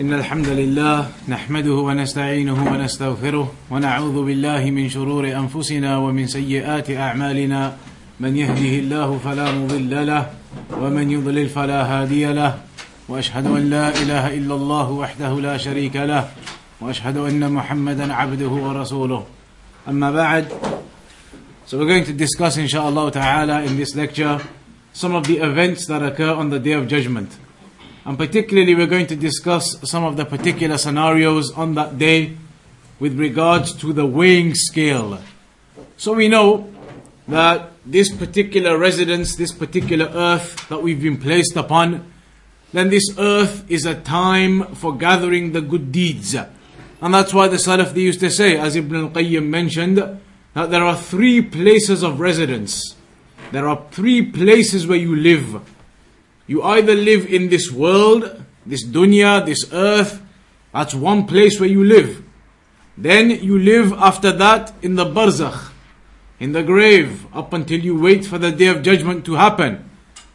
إن الحمد لله نحمده ونستعينه ونستغفره ونعوذ بالله من شرور أنفسنا ومن سيئات أعمالنا. من يهده الله فلا مضل له ومن يضلل فلا هادي له. وأشهد أن لا إله إلا الله وحده لا شريك له. وأشهد أن محمدا عبده ورسوله. أما بعد So we're going to discuss inshallah ta'ala in this lecture some of the events that occur on the day of judgment. And particularly we're going to discuss some of the particular scenarios on that day with regards to the weighing scale. So we know that this particular residence, this particular earth that we've been placed upon, then this earth is a time for gathering the good deeds. And that's why the Salaf they used to say, as Ibn al-Qayyim mentioned, that there are three places of residence. There are three places where you live. You either live in this world, this dunya, this earth, that's one place where you live. Then you live after that in the barzakh, in the grave, up until you wait for the day of judgment to happen.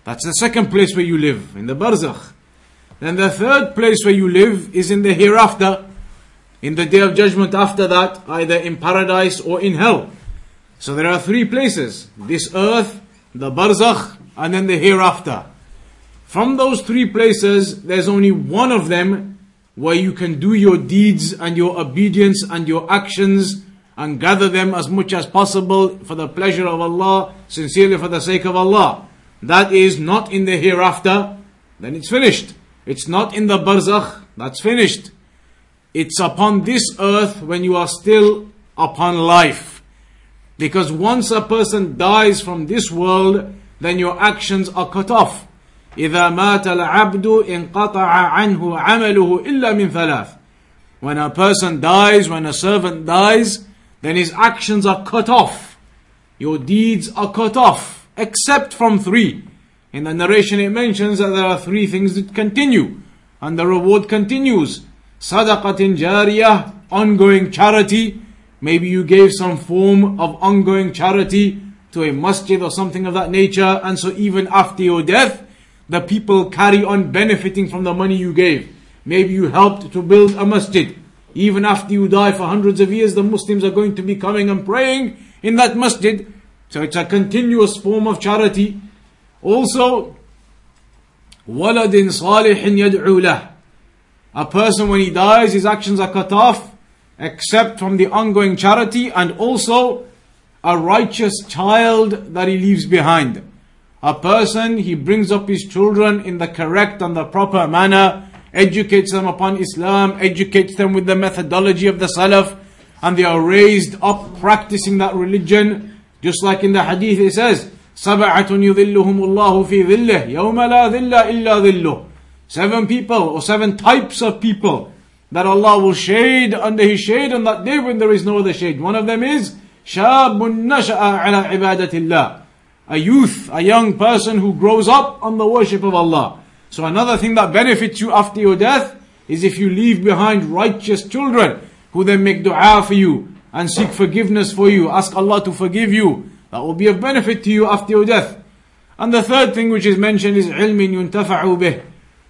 That's the second place where you live, in the barzakh. Then the third place where you live is in the hereafter, in the day of judgment after that, either in paradise or in hell. So there are three places this earth, the barzakh, and then the hereafter. From those three places, there's only one of them where you can do your deeds and your obedience and your actions and gather them as much as possible for the pleasure of Allah, sincerely for the sake of Allah. That is not in the hereafter, then it's finished. It's not in the barzakh, that's finished. It's upon this earth when you are still upon life. Because once a person dies from this world, then your actions are cut off. إذا مات العبد انقطع عنه عمله إلا من ثلاث. When a person dies, when a servant dies, then his actions are cut off. Your deeds are cut off, except from three. In the narration it mentions that there are three things that continue, and the reward continues. Sadaqatin jariyah, ongoing charity. Maybe you gave some form of ongoing charity to a masjid or something of that nature, and so even after your death, the people carry on benefiting from the money you gave. Maybe you helped to build a masjid. Even after you die for hundreds of years, the Muslims are going to be coming and praying in that masjid. So it's a continuous form of charity. Also, وَلَدٍ صَالِحٍ يَدْعُو لَهُ A person when he dies, his actions are cut off, except from the ongoing charity and also a righteous child that he leaves behind. A person, he brings up his children in the correct and the proper manner, educates them upon Islam, educates them with the methodology of the Salaf, and they are raised up practicing that religion. Just like in the hadith it says, سَبَعَةٌ يُذِلُّهُمُ اللَّهُ فِي ظِلِّهِ يَوْمَ لَا ظِلَّ إِلَّا ظِلُّهُ Seven people or seven types of people that Allah will shade under His shade on that day when there is no other shade. One of them is شَابٌ نَشَأَ عَلَى عِبَادَةِ اللَّهِ a youth, a young person who grows up on the worship of Allah. So another thing that benefits you after your death is if you leave behind righteous children who then make dua for you and seek forgiveness for you, ask Allah to forgive you. That will be of benefit to you after your death. And the third thing which is mentioned is ilmin yuntafa'u bih.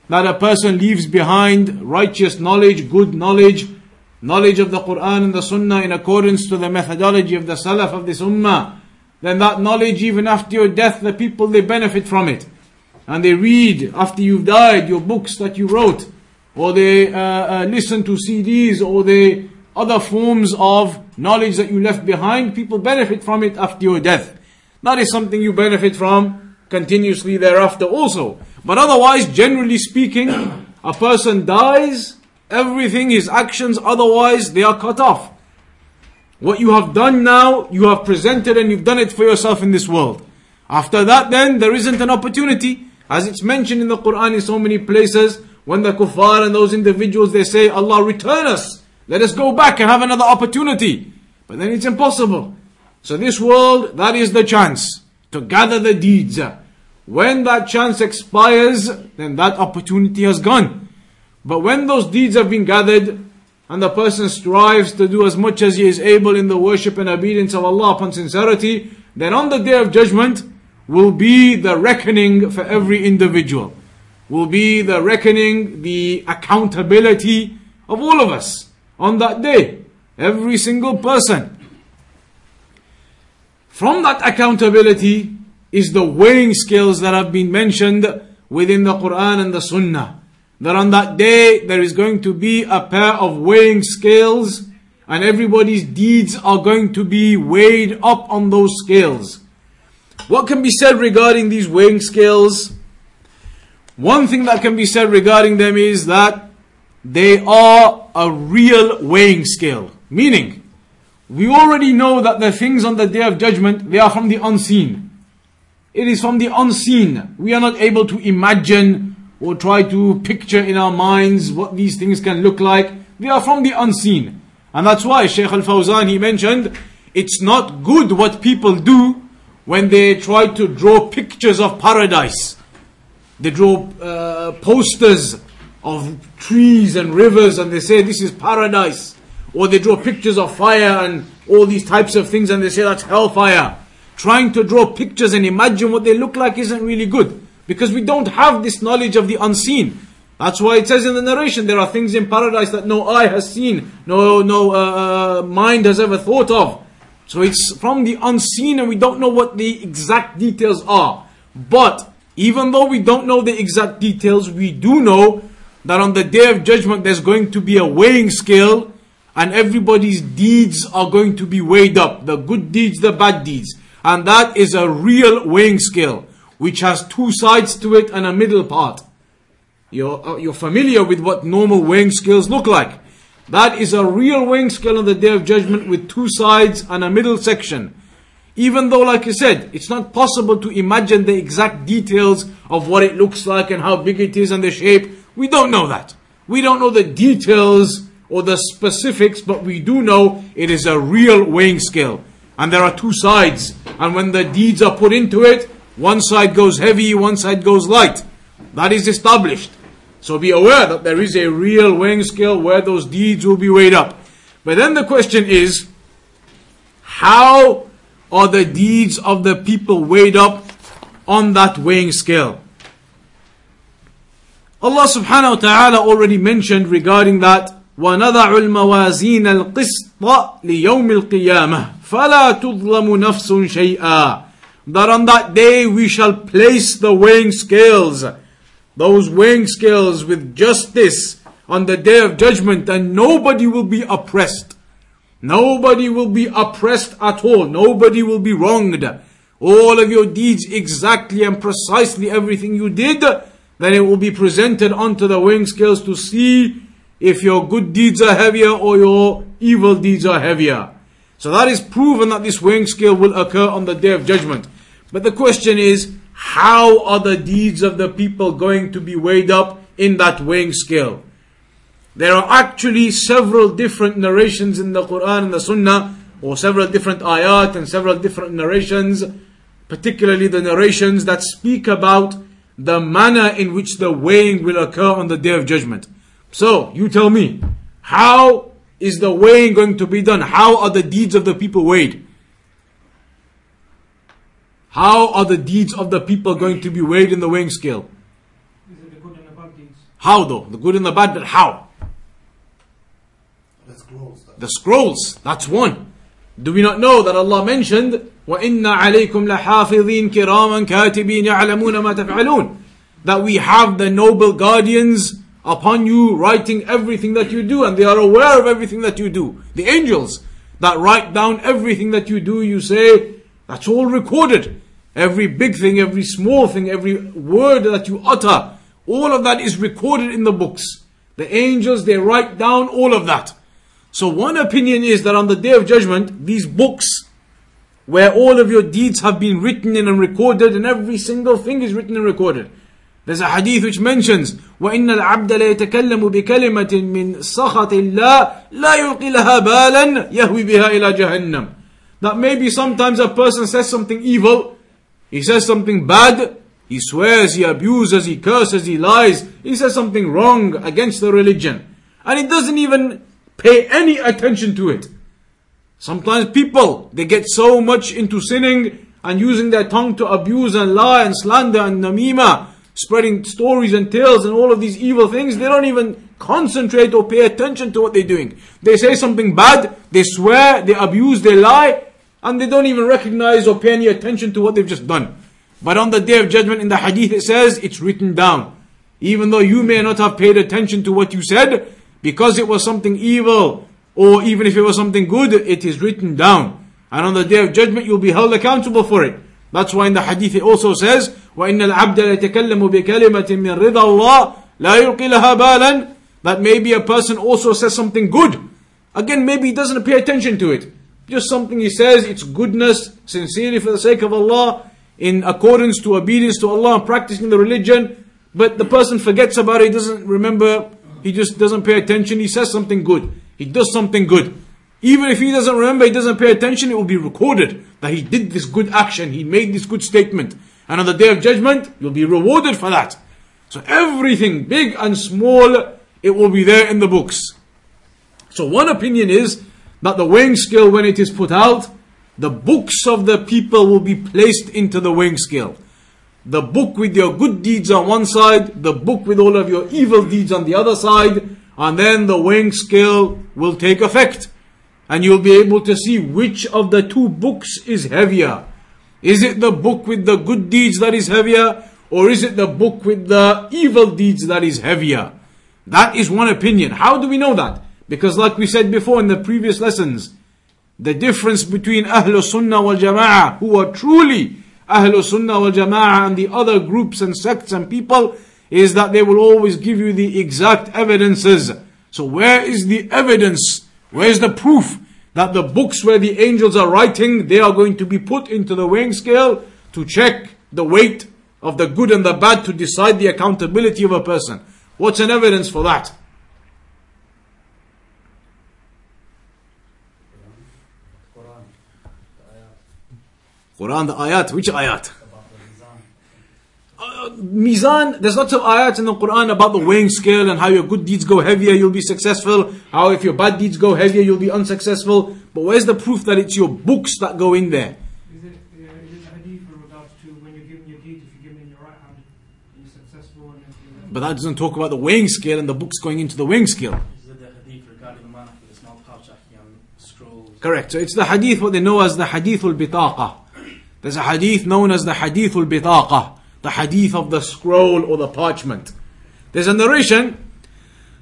That a person leaves behind righteous knowledge, good knowledge, knowledge of the Quran and the Sunnah in accordance to the methodology of the Salaf of this Ummah then that knowledge, even after your death, the people they benefit from it. And they read after you've died your books that you wrote, or they uh, uh, listen to CDs, or the other forms of knowledge that you left behind. People benefit from it after your death. That is something you benefit from continuously thereafter also. But otherwise, generally speaking, a person dies, everything, his actions, otherwise, they are cut off. What you have done now, you have presented and you've done it for yourself in this world. After that, then there isn't an opportunity, as it's mentioned in the Quran in so many places. When the kuffar and those individuals they say, Allah return us, let us go back and have another opportunity. But then it's impossible. So this world, that is the chance to gather the deeds. When that chance expires, then that opportunity has gone. But when those deeds have been gathered, and the person strives to do as much as he is able in the worship and obedience of Allah upon sincerity, then on the day of judgment will be the reckoning for every individual. will be the reckoning, the accountability of all of us on that day. Every single person. From that accountability is the weighing scales that have been mentioned within the Quran and the Sunnah. That on that day there is going to be a pair of weighing scales and everybody's deeds are going to be weighed up on those scales. What can be said regarding these weighing scales? One thing that can be said regarding them is that they are a real weighing scale. Meaning, we already know that the things on the day of judgment, they are from the unseen. It is from the unseen. We are not able to imagine or try to picture in our minds what these things can look like. They are from the unseen. And that's why Shaykh Al-Fawzan, he mentioned, it's not good what people do when they try to draw pictures of paradise. They draw uh, posters of trees and rivers and they say this is paradise. Or they draw pictures of fire and all these types of things and they say that's hellfire. Trying to draw pictures and imagine what they look like isn't really good. Because we don't have this knowledge of the unseen. That's why it says in the narration there are things in paradise that no eye has seen, no no uh, uh mind has ever thought of. So it's from the unseen and we don't know what the exact details are. But even though we don't know the exact details, we do know that on the day of judgment there's going to be a weighing scale and everybody's deeds are going to be weighed up the good deeds, the bad deeds. And that is a real weighing scale which has two sides to it and a middle part. You're, uh, you're familiar with what normal weighing scales look like. That is a real weighing scale on the day of judgment with two sides and a middle section. Even though, like I said, it's not possible to imagine the exact details of what it looks like and how big it is and the shape. We don't know that. We don't know the details or the specifics, but we do know it is a real weighing scale. And there are two sides. And when the deeds are put into it, one side goes heavy, one side goes light. That is established. So be aware that there is a real weighing scale where those deeds will be weighed up. But then the question is, how are the deeds of the people weighed up on that weighing scale? Allah subhanahu wa ta'ala already mentioned regarding that ونضع الموازين القسط ليوم القيامة فلا تظلم نفس شيئا that on that day we shall place the weighing scales those weighing scales with justice on the day of judgment and nobody will be oppressed Nobody will be oppressed at all. Nobody will be wronged. All of your deeds exactly and precisely everything you did, then it will be presented onto the weighing scales to see if your good deeds are heavier or your evil deeds are heavier. So that is proven that this weighing scale will occur on the day of judgment. But the question is, how are the deeds of the people going to be weighed up in that weighing scale? There are actually several different narrations in the Quran and the Sunnah, or several different ayat and several different narrations, particularly the narrations that speak about the manner in which the weighing will occur on the day of judgment. So, you tell me, how is the weighing going to be done? How are the deeds of the people weighed? How are the deeds of the people going to be weighed in the weighing scale? How though? The good and the bad, but how? The scrolls, that's one. Do we not know that Allah mentioned, وَإِنَّ عَلَيْكُمْ لَحَافِظِينَ كِرَامًا كَاتِبِينَ يَعْلَمُونَ مَا تَفْعَلُونَ That we have the noble guardians upon you writing everything that you do and they are aware of everything that you do. The angels that write down everything that you do, you say, that's all recorded. Every big thing, every small thing, every word that you utter, all of that is recorded in the books. The angels, they write down all of that. So one opinion is that on the day of judgment, these books, where all of your deeds have been written in and recorded, and every single thing is written and recorded. There's a hadith which mentions, وَإِنَّ الْعَبْدَ لَيَتَكَلَّمُ بِكَلِمَةٍ مِّن سَخَطِ اللَّهِ لَا يُلْقِي لَهَا بَالًا يَهْوِي بِهَا إِلَى جَهَنَّمْ That maybe sometimes a person says something evil, he says something bad, he swears, he abuses, he curses, he lies, he says something wrong against the religion. And he doesn't even pay any attention to it. Sometimes people, they get so much into sinning and using their tongue to abuse and lie and slander and namima spreading stories and tales and all of these evil things, they don't even concentrate or pay attention to what they're doing. They say something bad, they swear, they abuse, they lie, and they don't even recognize or pay any attention to what they've just done. But on the day of judgment in the hadith it says it's written down. Even though you may not have paid attention to what you said, because it was something evil, or even if it was something good, it is written down. And on the day of judgment you'll be held accountable for it. That's why in the hadith it also says, وَإِنَّ الْعَبْدَ لَيَتَكَلَّمُ بِكَلِمَةٍ مِّن رِضَى اللَّهِ لَا يُلْقِي لَهَا بَالًا That maybe a person also says something good. Again, maybe he doesn't pay attention to it. Just something he says, it's goodness, sincerely for the sake of Allah, in accordance to obedience to Allah, practicing the religion. But the person forgets about it, he doesn't remember, he just doesn't pay attention, he says something good. He does something good. Even if he doesn't remember, he doesn't pay attention, it will be recorded that he did this good action, he made this good statement. And on the day of judgment, you'll be rewarded for that. So everything, big and small, it will be there in the books. So one opinion is that the weighing scale, when it is put out, the books of the people will be placed into the weighing scale. The book with your good deeds on one side, the book with all of your evil deeds on the other side, and then the weighing scale will take effect. And you'll be able to see which of the two books is heavier. Is it the book with the good deeds that is heavier? Or is it the book with the evil deeds that is heavier? That is one opinion. How do we know that? Because like we said before in the previous lessons, the difference between Ahlul Sunnah wal Jama'ah, who are truly Ahlul Sunnah wal Jama'ah and the other groups and sects and people, is that they will always give you the exact evidences. So where is the evidence? Where is the proof that the books where the angels are writing, they are going to be put into the weighing scale to check the weight of the good and the bad to decide the accountability of a person. What's an evidence for that? Quran Quran, the ayat, which ayat? Mizan, there's lots of ayats in the Quran about the weighing scale and how your good deeds go heavier, you'll be successful. How if your bad deeds go heavier, you'll be unsuccessful. But where's the proof that it's your books that go in there? Is it, uh, is it hadith in regards to when you're giving your deeds, if you give it in your right hand, you're successful, and you're But that doesn't talk about the weighing scale and the books going into the weighing scale. Is it the hadith regarding the man with small pouch actually scrolls? Correct. So it's the hadith what they know as the hadith al-bitaqa. There's a hadith known as the hadith al-bitaqa, the hadith of the scroll or the parchment. There's a narration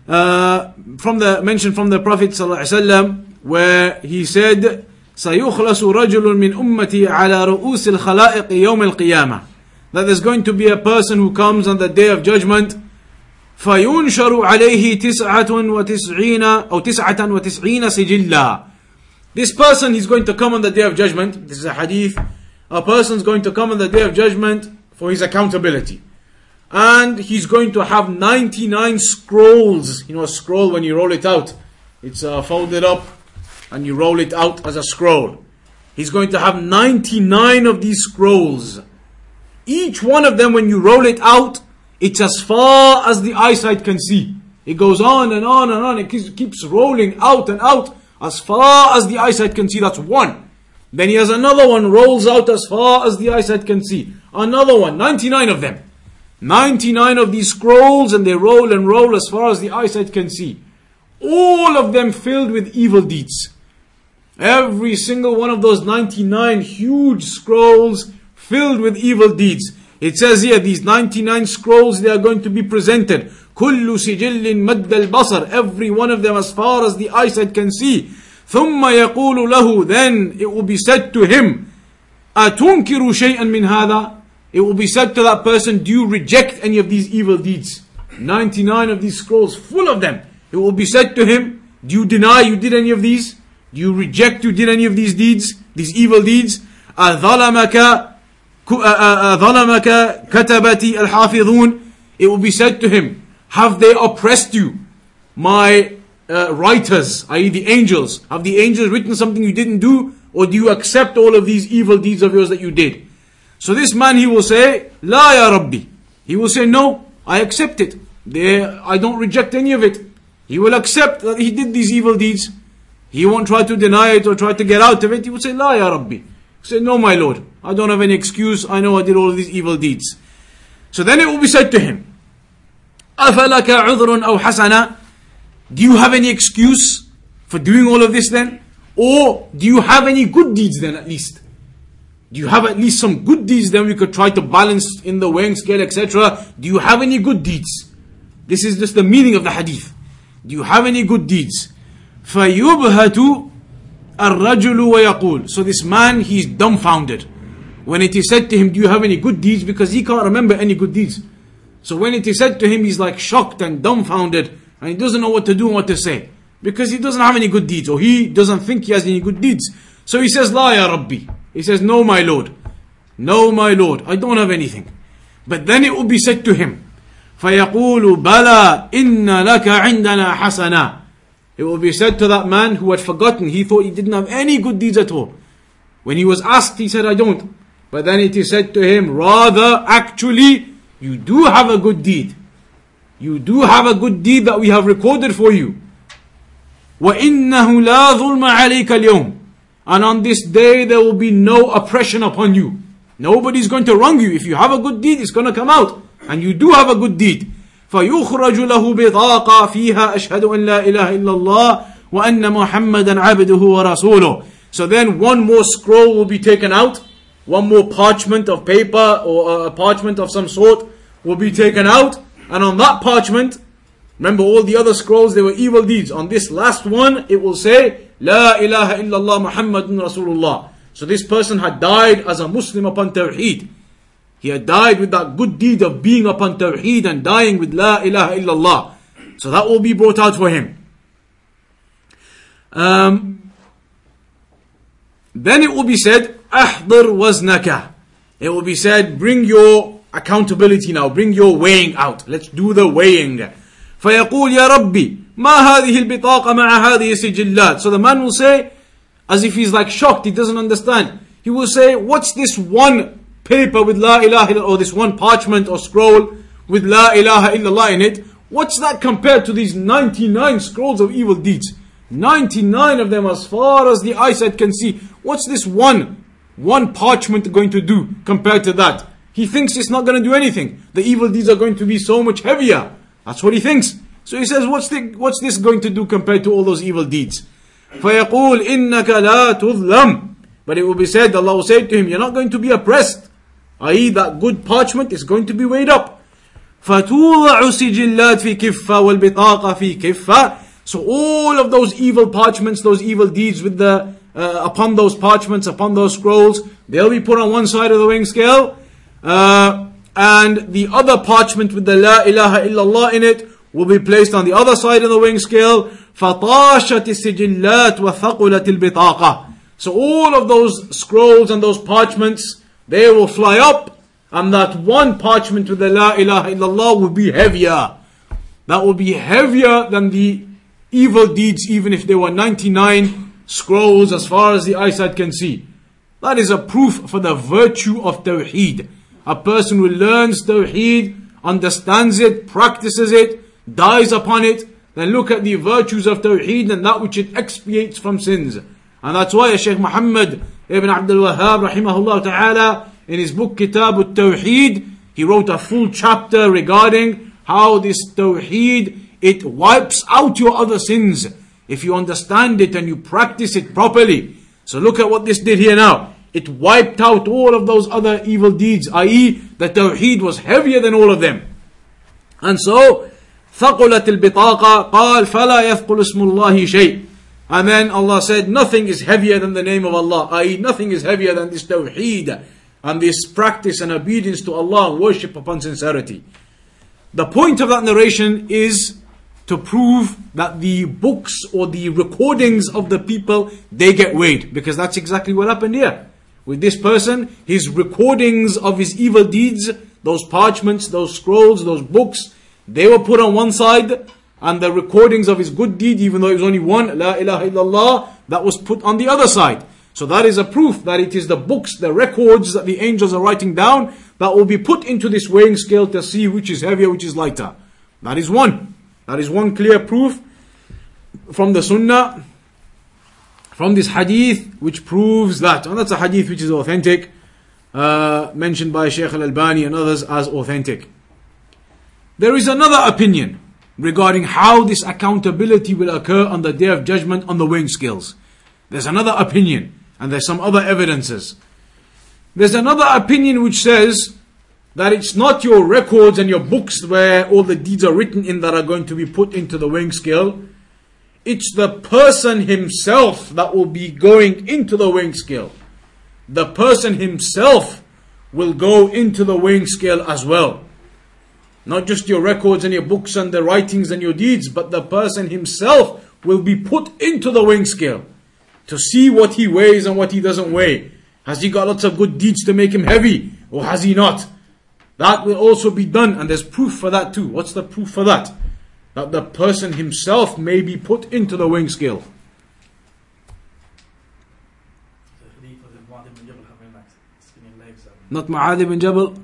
uh, from the mentioned from the Prophet ﷺ where he said, سيخلص رجل من أمتي على رؤوس الخلائق يوم القيامة. That there's going to be a person who comes on the day of judgment فينشر عليه تسعة وتسعين أو تسعة وتسعين سجلا. This person he's going to come on the day of judgment. This is a hadith. A person's going to come on the day of judgment for his accountability. And he's going to have 99 scrolls. You know, a scroll when you roll it out, it's uh, folded up and you roll it out as a scroll. He's going to have 99 of these scrolls. Each one of them, when you roll it out, it's as far as the eyesight can see. It goes on and on and on. It keeps- keeps rolling out and out as far as the eyesight can see. That's one. Then he has another one rolls out as far as the eyesight can see. Another one, 99 of them. 99 of these scrolls and they roll and roll as far as the eyesight can see. All of them filled with evil deeds. Every single one of those 99 huge scrolls filled with evil deeds. It says here, these 99 scrolls, they are going to be presented. كل سجل مد البصر. Every one of them as far as the eyesight can see. ثم يقول له Then it will be said to him, أتنكر شيئا من هذا? It will be said to that person, do you reject any of these evil deeds? 99 of these scrolls, full of them. It will be said to him, do you deny you did any of these? Do you reject you did any of these deeds? These evil deeds? أظلمك ظلمك كتبتي الحافظون It will be said to him, have they oppressed you? My uh, writers, i.e. the angels, have the angels written something you didn't do? Or do you accept all of these evil deeds of yours that you did? So this man, he will say, La ya Rabbi. He will say, no, I accept it. They, I don't reject any of it. He will accept that he did these evil deeds. He won't try to deny it or try to get out of it. He will say, La ya Rabbi. He will say, no my Lord, I don't have any excuse. I know I did all of these evil deeds. So then it will be said to him, أَفَلَكَ عُذْرٌ أَوْ حَسَنًا Do you have any excuse for doing all of this then? Or do you have any good deeds then at least? Do you have at least some good deeds then we could try to balance in the weighing scale etc. Do you have any good deeds? This is just the meaning of the hadith. Do you have any good deeds? فَيُبْهَتُ الرَّجُلُ وَيَقُولُ So this man, he's dumbfounded. When it is said to him, do you have any good deeds? Because he can't remember any good deeds. So when it is said to him, he's like shocked and dumbfounded and he doesn't know what to do and what to say. Because he doesn't have any good deeds or he doesn't think he has any good deeds. So he says, La ya Rabbi. He says, No my Lord. No my Lord. I don't have anything. But then it will be said to him, فَيَقُولُ بَلَى إِنَّ لَكَ عِنْدَنَا حَسَنًا It will be said to that man who had forgotten, he thought he didn't have any good deeds at all. When he was asked, he said, I don't. But then it is said to him, rather, actually, you do have a good deed. You do have a good deed that we have recorded for you. وَإِنَّهُ لَا ظُلْمَ عَلَيْكَ الْيَوْمِ And on this day there will be no oppression upon you. Nobody's going to wrong you. If you have a good deed, it's going to come out. And you do have a good deed. فيخرج له بطاقة فيها أشهد أن لا إله إلا الله وأن محمدا عبده ورسوله. So then one more scroll will be taken out. One more parchment of paper or a parchment of some sort will be taken out. and on that parchment, remember all the other scrolls, they were evil deeds. On this last one, it will say, La ilaha illallah Muhammadun Rasulullah. So this person had died as a Muslim upon Tawheed. He had died with that good deed of being upon Tawheed and dying with La ilaha illallah. So that will be brought out for him. Um, then it will be said, Ahdir waznaka. It will be said, bring your accountability now, bring your weighing out. Let's do the weighing. فيقول يا ربي ما هذه البطاقة مع هذه السجلات. So the man will say, as if he's like shocked, he doesn't understand. He will say, what's this one paper with La ilaha illallah, or this one parchment or scroll with La ilaha illallah in it? What's that compared to these 99 scrolls of evil deeds? 99 of them as far as the eyesight can see. What's this one, one parchment going to do compared to that? He thinks it's not going to do anything. The evil deeds are going to be so much heavier. That's what he thinks. So he says, what's, the, what's this going to do compared to all those evil deeds? فَيَقُولْ إِنَّكَ لَا تُظْلَمْ But it will be said, Allah will say to him, you're not going to be oppressed. I.e. that good parchment is going to be weighed up. فَتُوضَعُ سِجِلَّاتْ فِي كِفَّةٍ وَالْبِطَاقَ فِي كِفَّةٍ So all of those evil parchments, those evil deeds with the, uh, upon those parchments, upon those scrolls, they'll be put on one side of the weighing scale. Uh, and the other parchment with the La ilaha illallah in it will be placed on the other side of the weighing scale. فَطَاشَتِ السِّجِلَّاتِ وَثَقُلَتِ الْبِطَاقَةِ So all of those scrolls and those parchments, they will fly up and that one parchment with the La ilaha illallah will be heavier. That will be heavier than the evil deeds even if there were 99 scrolls as far as the eyesight can see. That is a proof for the virtue of Tawheed. a person who learns Tawheed, understands it, practices it, dies upon it, then look at the virtues of Tawheed and that which it expiates from sins. And that's why Shaykh Muhammad ibn Abdul Wahhab rahimahullah ta'ala in his book Kitab al-Tawheed, he wrote a full chapter regarding how this Tawheed, it wipes out your other sins if you understand it and you practice it properly. So look at what this did here now. It wiped out all of those other evil deeds, i.e. the Tawheed was heavier than all of them. And so, ثقلت البطاقة قال فلا يثقل اسم الله شيء and then Allah said nothing is heavier than the name of Allah i.e. nothing is heavier than this tawheed and this practice and obedience to Allah and worship upon sincerity the point of that narration is to prove that the books or the recordings of the people they get weighed because that's exactly what happened here with this person his recordings of his evil deeds those parchments those scrolls those books they were put on one side, and the recordings of his good deed, even though it was only one, La ilaha illallah, that was put on the other side. So that is a proof that it is the books, the records that the angels are writing down, that will be put into this weighing scale to see which is heavier, which is lighter. That is one. That is one clear proof from the sunnah, from this hadith, which proves that. And that's a hadith which is authentic. uh, mentioned by Sheikh Al Albani and others as authentic. There is another opinion regarding how this accountability will occur on the day of judgment on the weighing scales. There's another opinion, and there's some other evidences. There's another opinion which says that it's not your records and your books where all the deeds are written in that are going to be put into the weighing scale. It's the person himself that will be going into the weighing scale. The person himself will go into the weighing scale as well. Not just your records and your books and the writings and your deeds, but the person himself will be put into the weighing scale to see what he weighs and what he doesn't weigh. Has he got lots of good deeds to make him heavy or has he not? That will also be done and there's proof for that too. What's the proof for that? That the person himself may be put into the weighing scale. The hadith of the Mu'adh ibn Jabal having like skinny legs and Not Mu'adh ibn Jabal.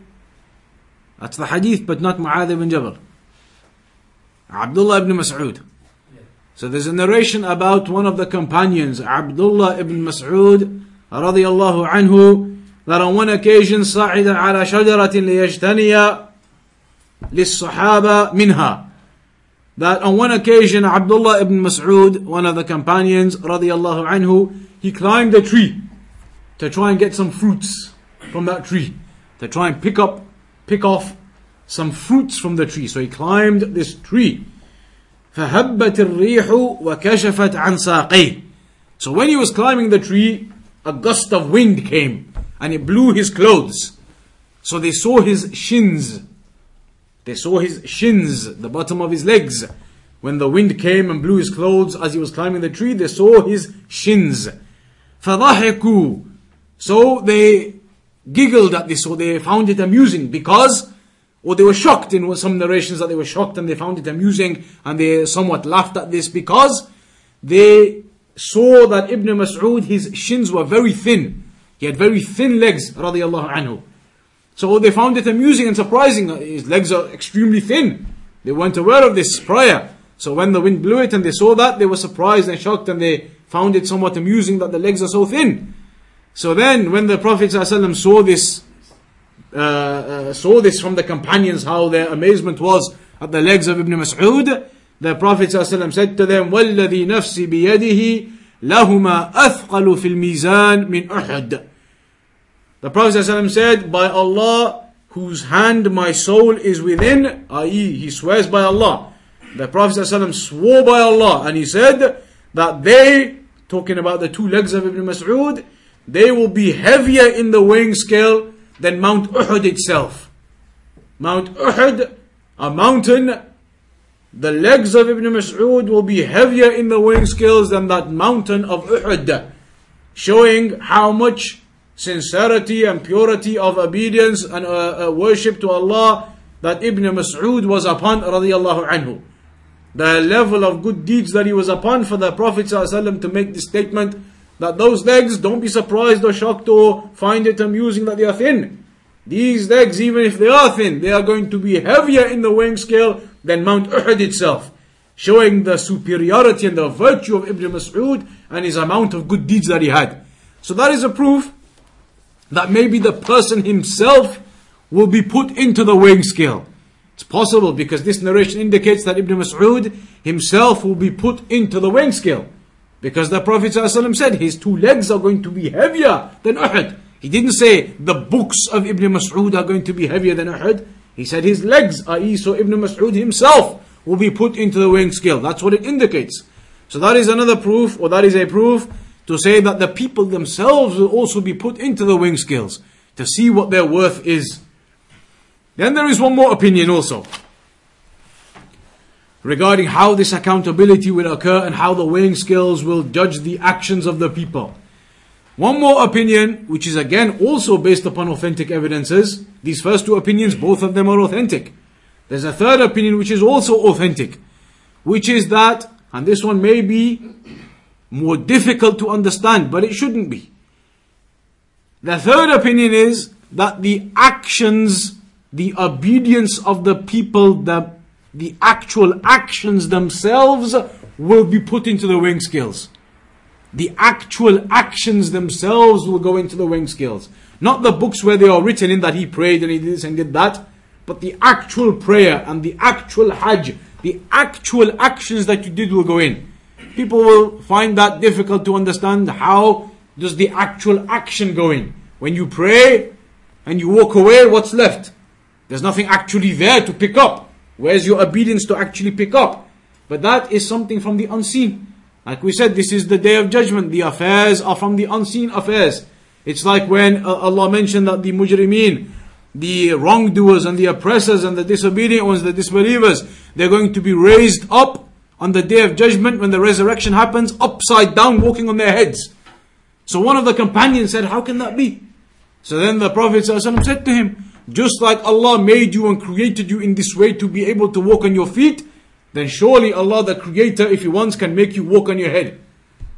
That's the hadith, but not Mu'adh ibn Jabal. Abdullah ibn Mas'ud. yeah. So there's a narration about one of the companions, Abdullah ibn Mas'ud, radiyallahu anhu, that on one occasion صعد على شجرة ليجتني للصحابة منها. That on one occasion Abdullah ibn Mas'ud, one of the companions, radiyallahu anhu, he climbed a tree to try and get some fruits from that tree. To try and pick up, pick off some fruits from the tree. So he climbed this tree. فهبت الريح وكشفت عن ساقيه. So when he was climbing the tree, a gust of wind came and it blew his clothes. So they saw his shins. They saw his shins, the bottom of his legs. When the wind came and blew his clothes as he was climbing the tree, they saw his shins. فضحكوا. So they giggled at this, or they found it amusing because, or they were shocked in some narrations that they were shocked and they found it amusing and they somewhat laughed at this because they saw that Ibn Mas'ud, his shins were very thin. He had very thin legs, radiallahu anhu. So they found it amusing and surprising. His legs are extremely thin. They weren't aware of this prior. So when the wind blew it and they saw that, they were surprised and shocked and they found it somewhat amusing that the legs are so thin. So then, when the Prophet ﷺ saw this, uh, uh, saw this from the companions, how their amazement was at the legs of Ibn Mas'ud, the Prophet ﷺ said to them, وَالَّذِي نَفْسِ بِيَدِهِ لَهُمَا أَثْقَلُ فِي الْمِيزَانِ مِنْ أُحُدٍ the Prophet ﷺ said, By Allah, whose hand my soul is within, i.e., he swears by Allah. The Prophet ﷺ swore by Allah and he said that they, talking about the two legs of Ibn Mas'ud, they will be heavier in the weighing scale than Mount Uhud itself. Mount Uhud, a mountain, the legs of Ibn Mas'ud will be heavier in the weighing scales than that mountain of Uhud, showing how much sincerity and purity of obedience and uh, uh, worship to Allah that Ibn Mas'ud was upon radiyallahu anhu. The level of good deeds that he was upon for the Prophet ﷺ to make this statement that those legs, don't be surprised or shocked or find it amusing that they are thin. These legs, even if they are thin, they are going to be heavier in the weighing scale than Mount Uhud itself, showing the superiority and the virtue of Ibn Mas'ud and his amount of good deeds that he had. So that is a proof that maybe the person himself will be put into the weighing scale. It's possible because this narration indicates that Ibn Mas'ud himself will be put into the weighing scale. Because the Prophet ﷺ said his two legs are going to be heavier than Uhud. He didn't say the books of Ibn Mas'ud are going to be heavier than Uhud. He said his legs, i.e., so Ibn Mas'ud himself will be put into the weighing scale. That's what it indicates. So that is another proof, or that is a proof to say that the people themselves will also be put into the weighing scales to see what their worth is. Then there is one more opinion also regarding how this accountability will occur and how the weighing scales will judge the actions of the people. One more opinion, which is again also based upon authentic evidences. These first two opinions, both of them are authentic. There's a third opinion which is also authentic, which is that, and this one may be more difficult to understand, but it shouldn't be. The third opinion is that the actions, the obedience of the people, the, the actual actions themselves will be put into the weighing scales. The actual actions themselves will go into the weighing scales. Not the books where they are written in that he prayed and he did this and did that, but the actual prayer and the actual hajj, the actual actions that you did will go in. People will find that difficult to understand how does the actual action go in. When you pray and you walk away, what's left? There's nothing actually there to pick up. Where's your obedience to actually pick up? But that is something from the unseen. Like we said, this is the day of judgment. The affairs are from the unseen affairs. It's like when uh, Allah mentioned that the mujrimeen, the wrongdoers and the oppressors and the disobedient ones, the disbelievers, they're going to be raised up on the day of judgment when the resurrection happens, upside down, walking on their heads. So one of the companions said, How can that be? So then the Prophet ﷺ said to him, Just like Allah made you and created you in this way to be able to walk on your feet, then surely Allah the Creator, if He wants, can make you walk on your head.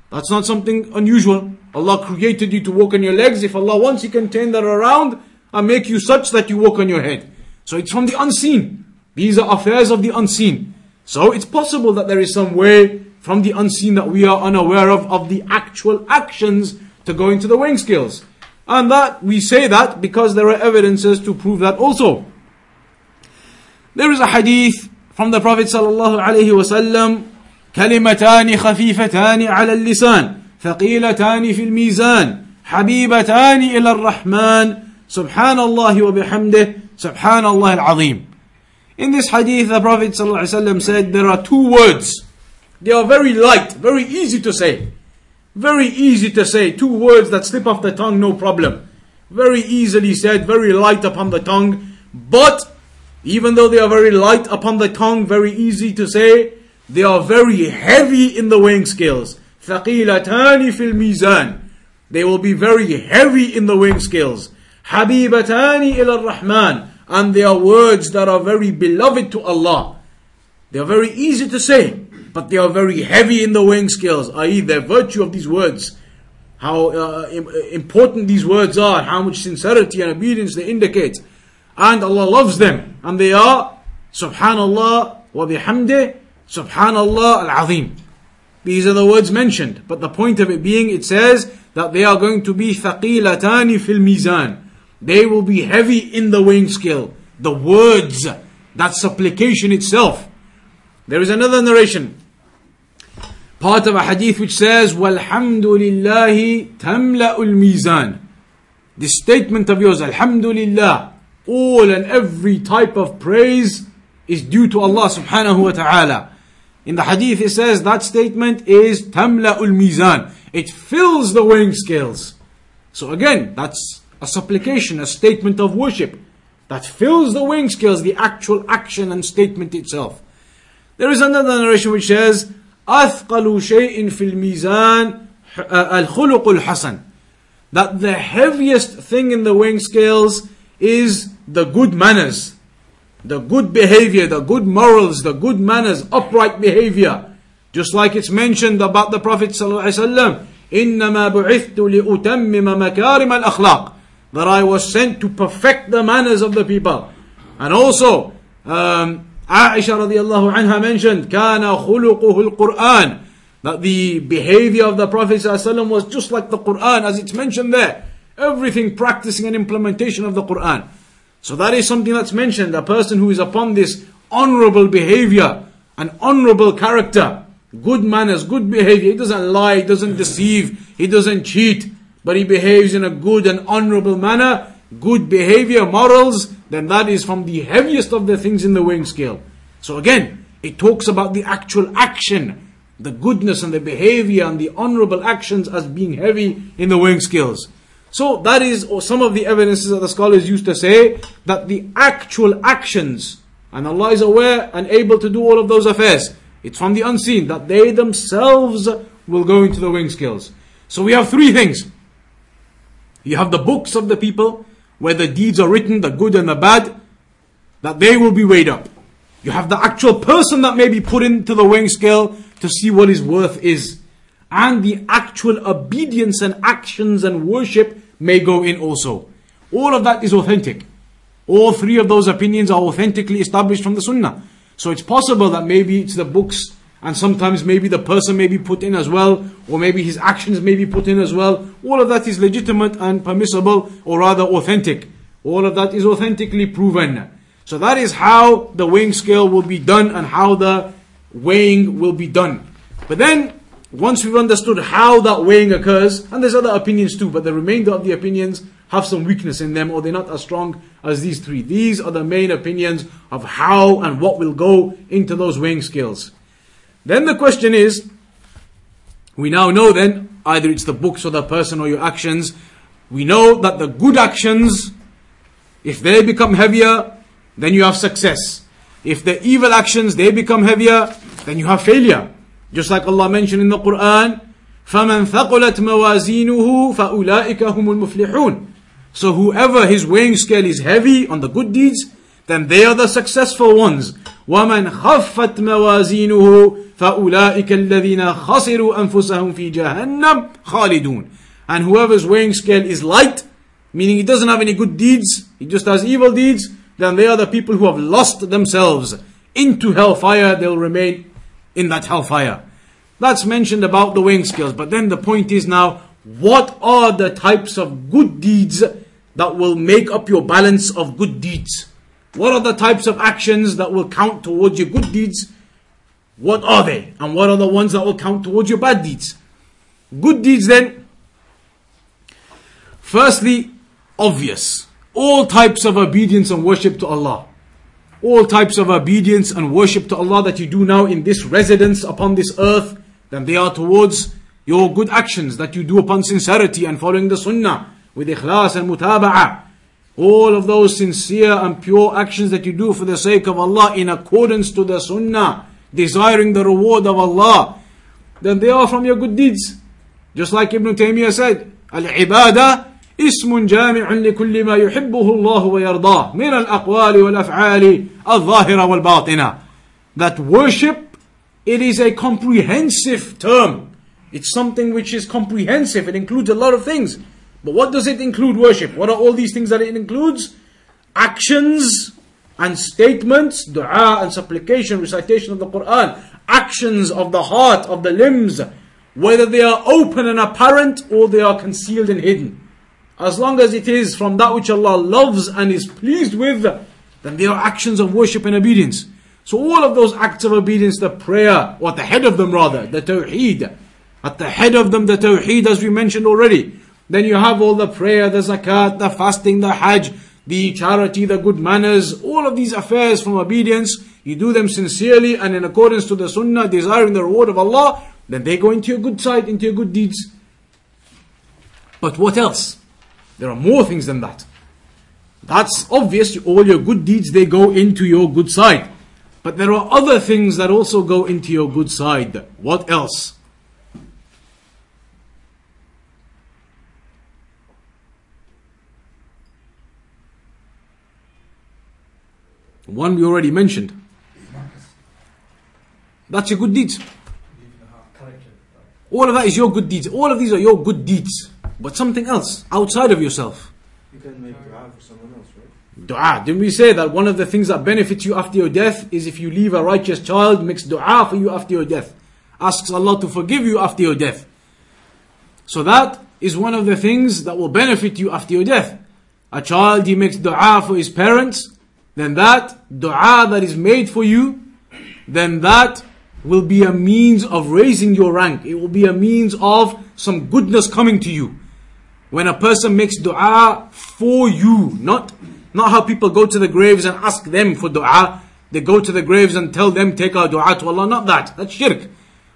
That's not something unusual. Allah created you to walk on your legs. If Allah wants, He can turn that around and make you such that you walk on your head. So it's from the unseen. These are affairs of the unseen. So it's possible that there is some way from the unseen that we are unaware of, of the actual actions to go into the weighing scales. And that, we say that because there are evidences to prove that also. There is a hadith from the Prophet sallallahu alaihi wasallam كلمتان خفيفتان على اللسان ثقيلتان في الميزان حبيبتان إلى الرحمن سبحان الله وبحمده سبحان الله العظيم In this hadith the Prophet ﷺ said there are two words They are very light, very easy to say Very easy to say, two words that slip off the tongue no problem Very easily said, very light upon the tongue But even though they are very light upon the tongue, very easy to say, they are very heavy in the weighing scales. ثقيلتان في الميزان. They will be very heavy in the weighing scales. حبيبتان إلى الرحمن. and they are words that are very beloved to Allah. They are very easy to say, but they are very heavy in the weighing scales, i.e., the virtue of these words, how uh, important these words are, how much sincerity and obedience they indicate and Allah loves them and they are Subhanallah wa bihamdih Subhanallah al-Azim. These are the words mentioned, but the point of it being it says that they are going to be thaqilatani fil mizan. They will be heavy in the weighing scale. The words, that supplication itself. There is another narration, part of a hadith which says, وَالْحَمْدُ لِلَّهِ تَمْلَأُ الْمِيزَانِ This statement of yours, Alhamdulillah, all and every type of praise is due to Allah subhanahu wa ta'ala. In the hadith it says that statement is tamla ul mizan. It fills the weighing scales. So again, that's a supplication, a statement of worship that fills the weighing scales, the actual action and statement itself. There is another narration which says, أثقل شيء في الميزان الخلق الحسن. That the heaviest thing in the weighing scales is the good manners, the good behavior, the good morals, the good manners, upright behavior. Just like it's mentioned about the Prophet ﷺ, إِنَّمَا بُعِثْتُ لِأُتَمِّمَ مَكَارِمَ الْأَخْلَاقِ That I was sent to perfect the manners of the people. And also, um, Aisha radiallahu anha mentioned, كَانَ خُلُقُهُ الْقُرْآنِ That the behavior of the Prophet ﷺ was just like the Quran as it's mentioned there. Everything practicing and implementation of the Quran. So that is something that's mentioned. A person who is upon this honorable behavior, an honorable character, good manners, good behavior. He doesn't lie, he doesn't deceive, he doesn't cheat, but he behaves in a good and honorable manner, good behavior, morals, then that is from the heaviest of the things in the weighing scale. So again, it talks about the actual action, the goodness and the behavior and the honorable actions as being heavy in the weighing scales. So that is or some of the evidences that the scholars used to say that the actual actions, and Allah is aware and able to do all of those affairs. It's from the unseen that they themselves will go into the weighing scales. So we have three things. You have the books of the people, where the deeds are written, the good and the bad, that they will be weighed up. You have the actual person that may be put into the weighing scale to see what his worth is and the actual obedience and actions and worship may go in also. All of that is authentic. All three of those opinions are authentically established from the Sunnah. So it's possible that maybe it's the books and sometimes maybe the person may be put in as well, or maybe his actions may be put in as well. All of that is legitimate and permissible, or rather authentic. All of that is authentically proven. So that is how the weighing scale will be done and how the weighing will be done. But then, once we've understood how that weighing occurs, and there's other opinions too, but the remainder of the opinions have some weakness in them or they're not as strong as these three. These are the main opinions of how and what will go into those weighing scales. Then the question is, we now know then, either it's the books or the person or your actions, we know that the good actions, if they become heavier, then you have success. If the evil actions, they become heavier, then you have failure. Just like Allah mentioned in the Quran, فَمَنْ ثَقُلَتْ مَوَازِينُهُ فَأُولَٰئِكَ هُمُ الْمُفْلِحُونَ So whoever his weighing scale is heavy on the good deeds, then they are the successful ones. وَمَنْ خَفَّتْ مَوَازِينُهُ فَأُولَٰئِكَ الَّذِينَ خَسِرُوا أَنفُسَهُمْ فِي جَهَنَّمْ خَالِدُونَ And whoever's weighing scale is light, meaning he doesn't have any good deeds, he just has evil deeds, then they are the people who have lost themselves into hellfire, they'll remain in that hellfire. That's mentioned about the weighing scales, but then the point is now, what are the types of good deeds that will make up your balance of good deeds? What are the types of actions that will count towards your good deeds? what are they? And what are the ones that will count towards your bad deeds? Good deeds then, firstly, obvious. All types of obedience and worship to Allah. All types of obedience and worship to Allah that you do now in this residence upon this earth, then they are towards your good actions that you do upon sincerity and following the sunnah with ikhlas and mutaba'ah. All of those sincere and pure actions that you do for the sake of Allah in accordance to the sunnah, desiring the reward of Allah, then they are from your good deeds. Just like Ibn Taymiyyah said, Al-ibadah اسم جامع لكل ما يحبه الله ويرضاه من الأقوال والأفعال الظاهرة والباطنة that worship it is a comprehensive term it's something which is comprehensive it includes a lot of things but what does it include worship what are all these things that it includes actions and statements dua and supplication recitation of the Quran actions of the heart of the limbs whether they are open and apparent or they are concealed and hidden as long as it is from that which Allah loves and is pleased with, then they are actions of worship and obedience. So all of those acts of obedience, the prayer, or at the head of them rather, the tawheed, at the head of them the tawheed as we mentioned already. Then you have all the prayer, the zakat, the fasting, the hajj, the charity, the good manners, all of these affairs from obedience. You do them sincerely and in accordance to the sunnah, desiring the reward of Allah, then they go into your good side, into your good deeds. But what else? There are more things than that. That's obvious. All your good deeds, they go into your good side. But there are other things that also go into your good side. What else? One we already mentioned. That's your good deeds. All of that is your good deeds. All of these are your good deeds but something else outside of yourself. You can make dua for someone else, right? Dua. Didn't we say that one of the things that benefits you after your death is if you leave a righteous child, makes dua for you after your death, asks Allah to forgive you after your death. So that is one of the things that will benefit you after your death. A child, he makes dua for his parents, then that dua that is made for you, then that will be a means of raising your rank. It will be a means of some goodness coming to you. When a person makes dua for you, not, not how people go to the graves and ask them for dua. They go to the graves and tell them, take our dua to Allah. Not that. That's shirk.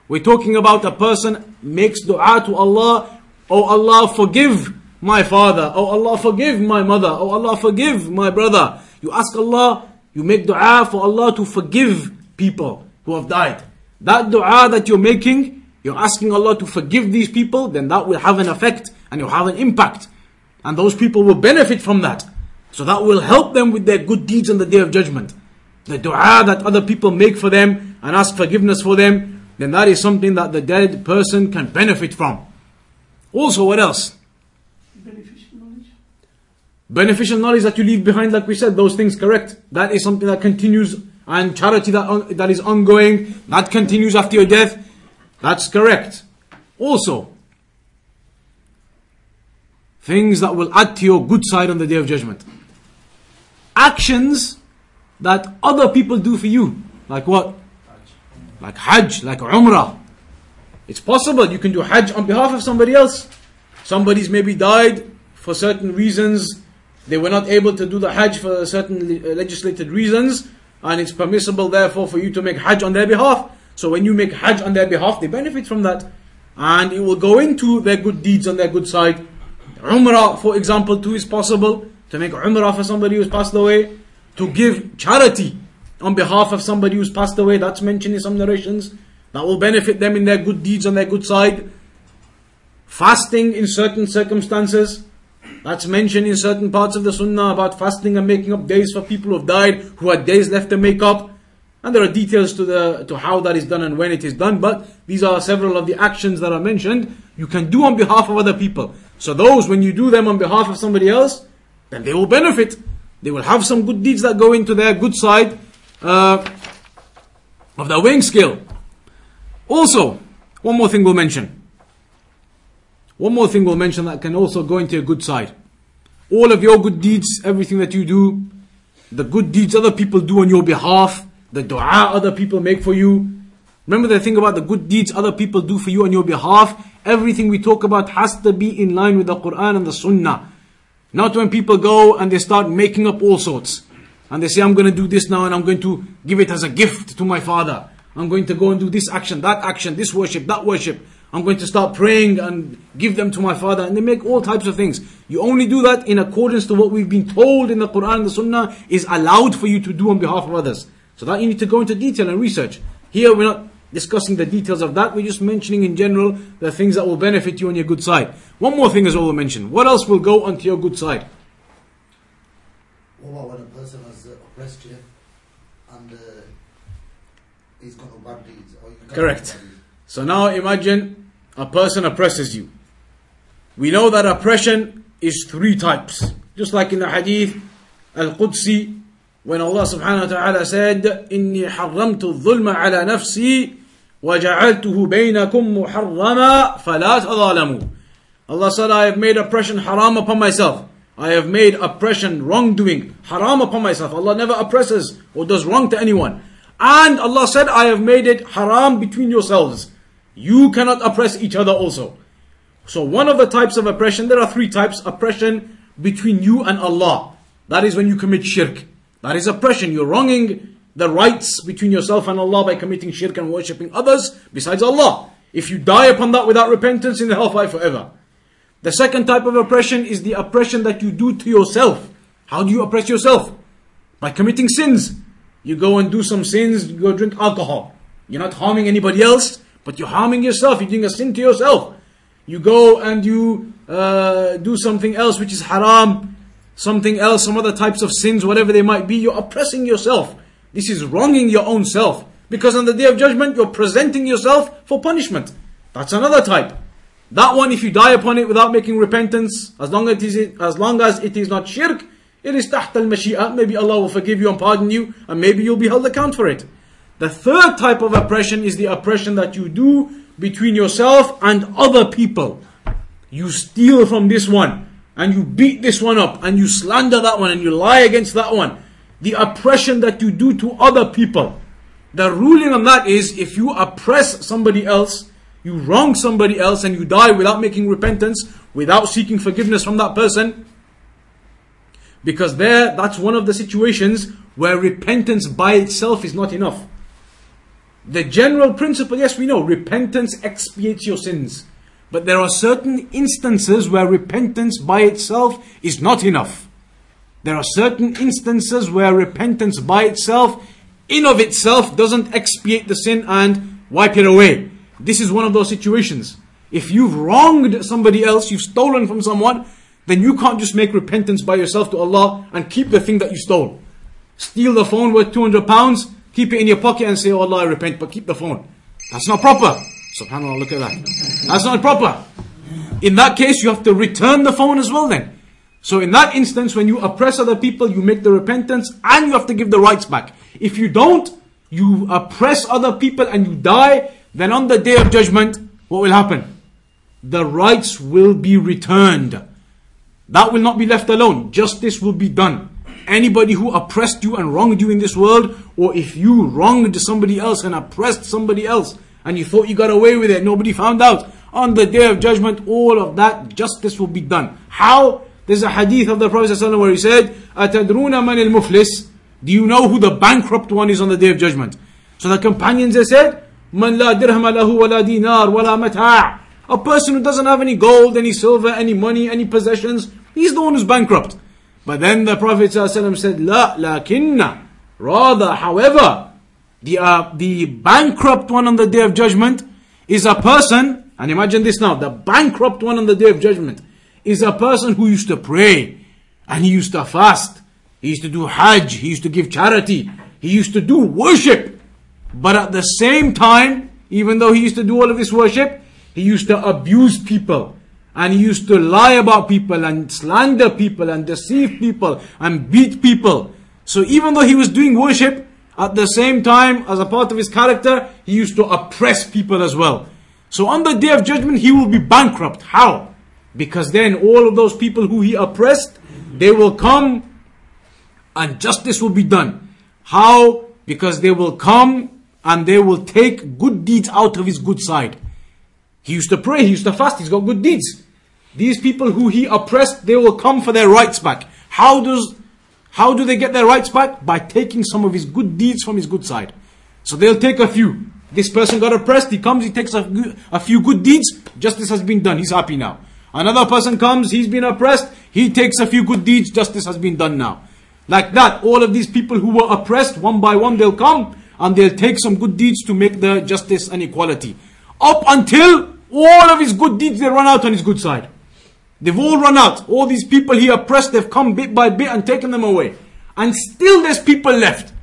We're talking about a person makes dua to Allah. Oh Allah, forgive my father. Oh Allah, forgive my mother. Oh Allah, forgive my brother. You ask Allah, you make dua for Allah to forgive people who have died. That dua that you're making you're asking Allah to forgive these people, then that will have an effect and you'll have an impact. And those people will benefit from that. So that will help them with their good deeds on the day of judgment. The dua that other people make for them and ask forgiveness for them, then that is something that the dead person can benefit from. Also, what else? Beneficial knowledge. That you leave behind, like we said, those things correct. That is something that continues and charity that, that is ongoing, that continues after your death, that's correct. Also, things that will add to your good side on the day of judgment. Actions that other people do for you. Like what? Like Hajj, like Umrah. It's possible you can do Hajj on behalf of somebody else. Somebody's maybe died for certain reasons. They were not able to do the Hajj for certain uh, legislated reasons. And it's permissible therefore for you to make Hajj on their behalf. So when you make Hajj on their behalf, they benefit from that. And it will go into their good deeds on their good side. Umrah, for example, too is possible. To make Umrah for somebody who's passed away. To give charity on behalf of somebody who's passed away. That's mentioned in some narrations. That will benefit them in their good deeds on their good side. Fasting in certain circumstances. That's mentioned in certain parts of the Sunnah about fasting and making up days for people who have died, who had days left to make up. And there are details to the to how that is done and when it is done, but these are several of the actions that are mentioned. You can do on behalf of other people. So those, when you do them on behalf of somebody else, then they will benefit. They will have some good deeds that go into their good side uh, of their weighing scale. Also, one more thing we'll mention. One more thing we'll mention that can also go into a good side. All of your good deeds, everything that you do, the good deeds other people do on your behalf, the dua other people make for you. Remember the thing about the good deeds other people do for you on your behalf. Everything we talk about has to be in line with the Quran and the Sunnah. Not when people go and they start making up all sorts. And they say, I'm going to do this now and I'm going to give it as a gift to my father. I'm going to go and do this action, that action, this worship, that worship. I'm going to start praying and give them to my father. And they make all types of things. You only do that in accordance to what we've been told in the Quran and the Sunnah is allowed for you to do on behalf of others. So that you need to go into detail and research. Here we're not discussing the details of that. We're just mentioning in general the things that will benefit you on your good side. One more thing is all we'll mention. What else will go onto your good side? What about when a person has oppressed you and uh, he's got no bad deeds? Or Correct. do bad deeds? So now imagine a person oppresses you. We know that oppression is three types. Just like in the hadith Al-Qudsi, when Allah subhanahu wa ta'ala said, إِنِّي حَرَّمْتُ الظُّلْمَ عَلَى نَفْسِي وَجَعَلْتُهُ بَيْنَكُمْ مُحَرَّمًا فَلَا تَظَالَمُوا Allah said, I have made oppression haram upon myself. I have made oppression, wrongdoing, haram upon myself. Allah never oppresses or does wrong to anyone. And Allah said, I have made it haram between yourselves. You cannot oppress each other also. So one of the types of oppression, there are three types. Oppression between you and Allah. That is when you commit shirk. That is oppression. You're wronging the rights between yourself and Allah by committing shirk and worshipping others besides Allah. If you die upon that without repentance, in the hellfire forever. The second type of oppression is the oppression that you do to yourself. How do you oppress yourself? By committing sins. You go and do some sins, you go drink alcohol. You're not harming anybody else, but you're harming yourself. You're doing a sin to yourself. You go and you uh, do something else which is haram, something else, some other types of sins, whatever they might be. You're oppressing yourself. This is wronging your own self. Because on the day of judgment, you're presenting yourself for punishment. That's another type. That one, if you die upon it without making repentance, as long as it is, as long as it is not shirk, it is tahta al mashi'ah. Maybe Allah will forgive you and pardon you, and maybe you'll be held account for it. The third type of oppression is the oppression that you do between yourself and other people. You steal from this one, and you beat this one up, and you slander that one, and you lie against that one. The oppression that you do to other people. The ruling on that is if you oppress somebody else, you wrong somebody else, and you die without making repentance, without seeking forgiveness from that person, because there, that's one of the situations where repentance by itself is not enough. The general principle, yes, we know, repentance expiates your sins. But there are certain instances where repentance by itself is not enough. There are certain instances where repentance by itself, in of itself, doesn't expiate the sin and wipe it away. This is one of those situations. If you've wronged somebody else, you've stolen from someone, then you can't just make repentance by yourself to Allah and keep the thing that you stole. Steal the phone worth 200 pounds, keep it in your pocket and say, Oh Allah, I repent, but keep the phone. That's not proper. SubhanAllah, look at that. That's not proper. In that case, you have to return the phone as well then. So in that instance, when you oppress other people, you make the repentance and you have to give the rights back. If you don't, you oppress other people and you die, then on the day of judgment, what will happen? The rights will be returned. That will not be left alone. Justice will be done Anybody who oppressed you and wronged you in this world, or if you wronged somebody else and oppressed somebody else, and you thought you got away with it, nobody found out, on the day of judgment, all of that justice will be done. How? There's a hadith of the Prophet ﷺ where he said, أَتَدْرُونَ مَنِ الْمُفْلِسِ Do you know who the bankrupt one is on the day of judgment? So the companions they said, مَنْ لَا دِرْهَمَ لَهُ وَلَا دِينَار وَلَا مَتَاعٍ A person who doesn't have any gold, any silver, any money, any possessions, he's the one who's bankrupt. But then the Prophet ﷺ said, La lakinna. Rather, however, the, uh, the bankrupt one on the day of judgment is a person, and imagine this now, the bankrupt one on the day of judgment is a person who used to pray, and he used to fast, he used to do hajj, he used to give charity, he used to do worship. But at the same time, even though he used to do all of this worship, he used to abuse people. And he used to lie about people and slander people and deceive people and beat people. So even though he was doing worship, at the same time, as a part of his character, he used to oppress people as well. So on the day of judgment, he will be bankrupt. How? Because then all of those people who he oppressed, they will come and justice will be done. How? Because they will come and they will take good deeds out of his good side. He used to pray, he used to fast, he's got good deeds. These people who he oppressed, they will come for their rights back. How does how do they get their rights back? By taking some of his good deeds from his good side. So they'll take a few. This person got oppressed, he comes, he takes a, a few good deeds, justice has been done, he's happy now. Another person comes, he's been oppressed, he takes a few good deeds, justice has been done now. Like that, all of these people who were oppressed, one by one, they'll come and they'll take some good deeds to make the justice and equality. Up until all of his good deeds, they run out on his good side. They've all run out. All these people he oppressed, they've come bit by bit and taken them away. And still there's people left.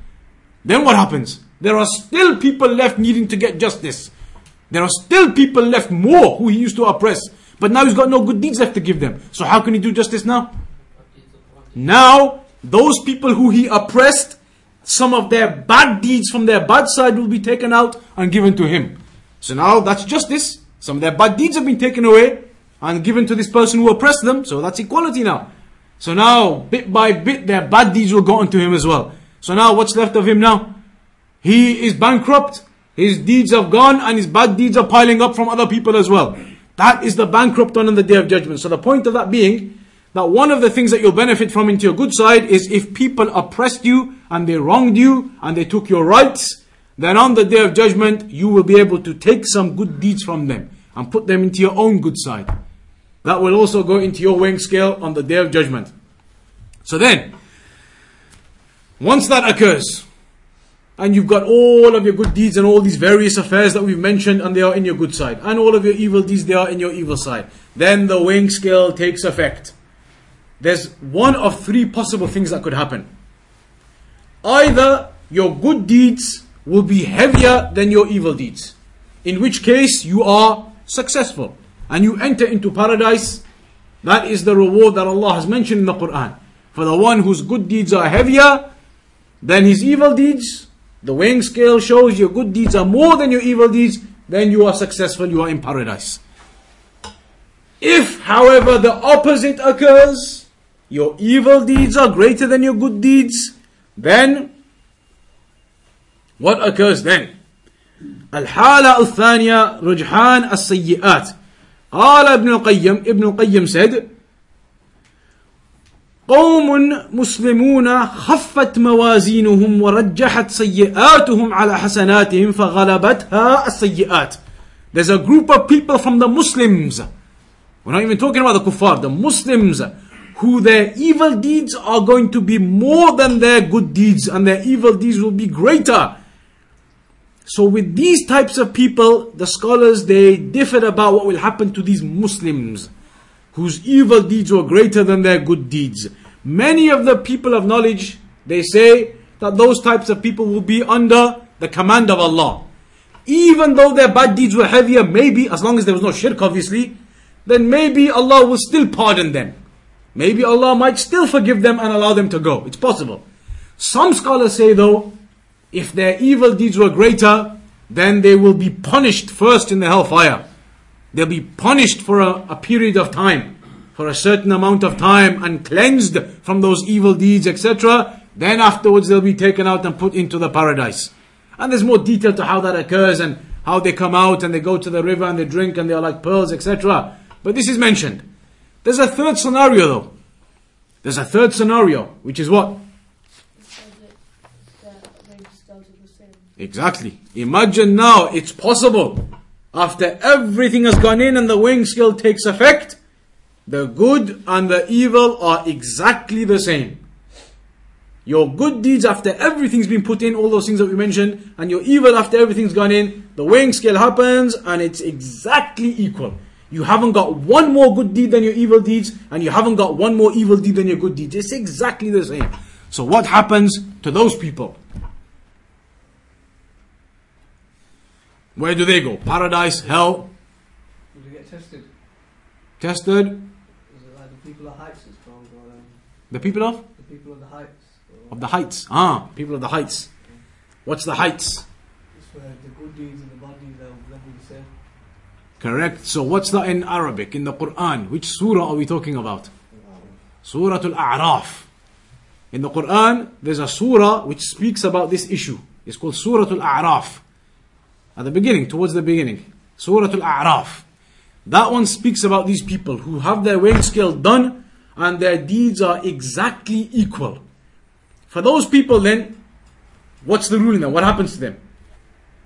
Then what happens? There are still people left needing to get justice. There are still people left more who he used to oppress. But now he's got no good deeds left to give them. So how can he do justice now? Now, those people who he oppressed, some of their bad deeds from their bad side will be taken out and given to him. So now that's justice. Some of their bad deeds have been taken away and given to this person who oppressed them. So that's equality now. So now, bit by bit, their bad deeds will go onto him as well. So now, what's left of him now? He is bankrupt. His deeds have gone and his bad deeds are piling up from other people as well. That is the bankrupt one on the day of judgment. So the point of that being that one of the things that you'll benefit from into your good side is if people oppressed you and they wronged you and they took your rights, then on the day of judgment you will be able to take some good deeds from them and put them into your own good side. That will also go into your weighing scale on the day of judgment. So then, once that occurs, and you've got all of your good deeds and all these various affairs that we've mentioned, and they are in your good side, and all of your evil deeds, they are in your evil side, then the weighing scale takes effect. There's one of three possible things that could happen. Either your good deeds will be heavier than your evil deeds, in which case you are successful and you enter into paradise, that is the reward that Allah has mentioned in the Quran. For the one whose good deeds are heavier than his evil deeds, the weighing scale shows your good deeds are more than your evil deeds, then you are successful, you are in paradise. If, however, the opposite occurs, your evil deeds are greater than your good deeds, then what occurs then? الحالة الثانية رجحان السيئات قال ابن القيم ابن القيم said قوم مسلمون خفت موازينهم ورجحت سيئاتهم على حسناتهم فغلبتها السيئات There's a group of people from the Muslims We're not even talking about the kuffar, the Muslims who their evil deeds are going to be more than their good deeds and their evil deeds will be greater So with these types of people, the scholars they differ about what will happen to these Muslims whose evil deeds were greater than their good deeds. Many of the people of knowledge they say that those types of people will be under the command of Allah. Even though their bad deeds were heavier, maybe, as long as there was no shirk obviously, then maybe Allah will still pardon them. Maybe Allah might still forgive them and allow them to go. It's possible. Some scholars say though if their evil deeds were greater, then they will be punished first in the hellfire. They'll be punished for a, a period of time, for a certain amount of time, and cleansed from those evil deeds, etc. Then afterwards they'll be taken out and put into the paradise. And there's more detail to how that occurs and how they come out and they go to the river and they drink and they're like pearls, etc. But this is mentioned. There's a third scenario though. There's a third scenario, which is what? Exactly. Imagine now it's possible after everything has gone in and the weighing scale takes effect, the good and the evil are exactly the same. Your good deeds after everything's been put in, all those things that we mentioned, and your evil after everything's gone in, the weighing scale happens and it's exactly equal. You haven't got one more good deed than your evil deeds, and you haven't got one more evil deed than your good deeds. It's exactly the same. So what happens to those people? Where do they go? Paradise, hell, Will they get tested? tested. Is it like the people of heights it's called, or um, The people of? the people of the heights? Or Of the heights. Ah, people of the heights. What's the heights? It's where the good deeds and the bad deeds are level the same. Correct. So what's that in Arabic, in the Quran? Which surah are we talking about? Surah Al-A'raf. In the Quran, there's a surah which speaks about this issue. It's called Surah Al-A'raf. At the beginning, towards the beginning. Surah Al-A'raf. That one speaks about these people who have their weighing scale done and their deeds are exactly equal. For those people then, what's the ruling then? What happens to them?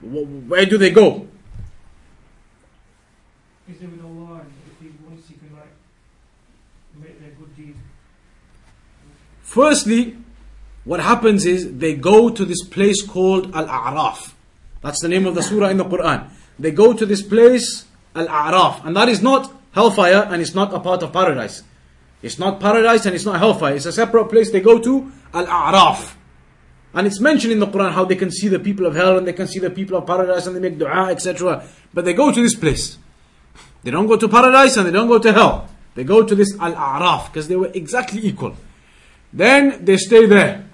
Where do they go? Is there with Allah and if He wants, He can like make their good deeds. Firstly, what happens is they go to this place called Al A'raf. That's the name of the surah in the Quran. They go to this place, Al A'raf, and that is not hellfire and it's not a part of paradise. It's not paradise and it's not hellfire. It's a separate place they go to, Al A'raf. And it's mentioned in the Quran how they can see the people of hell and they can see the people of paradise and they make dua, etc. But they go to this place. They don't go to paradise and they don't go to hell. They go to this Al A'raf because they were exactly equal. Then they stay there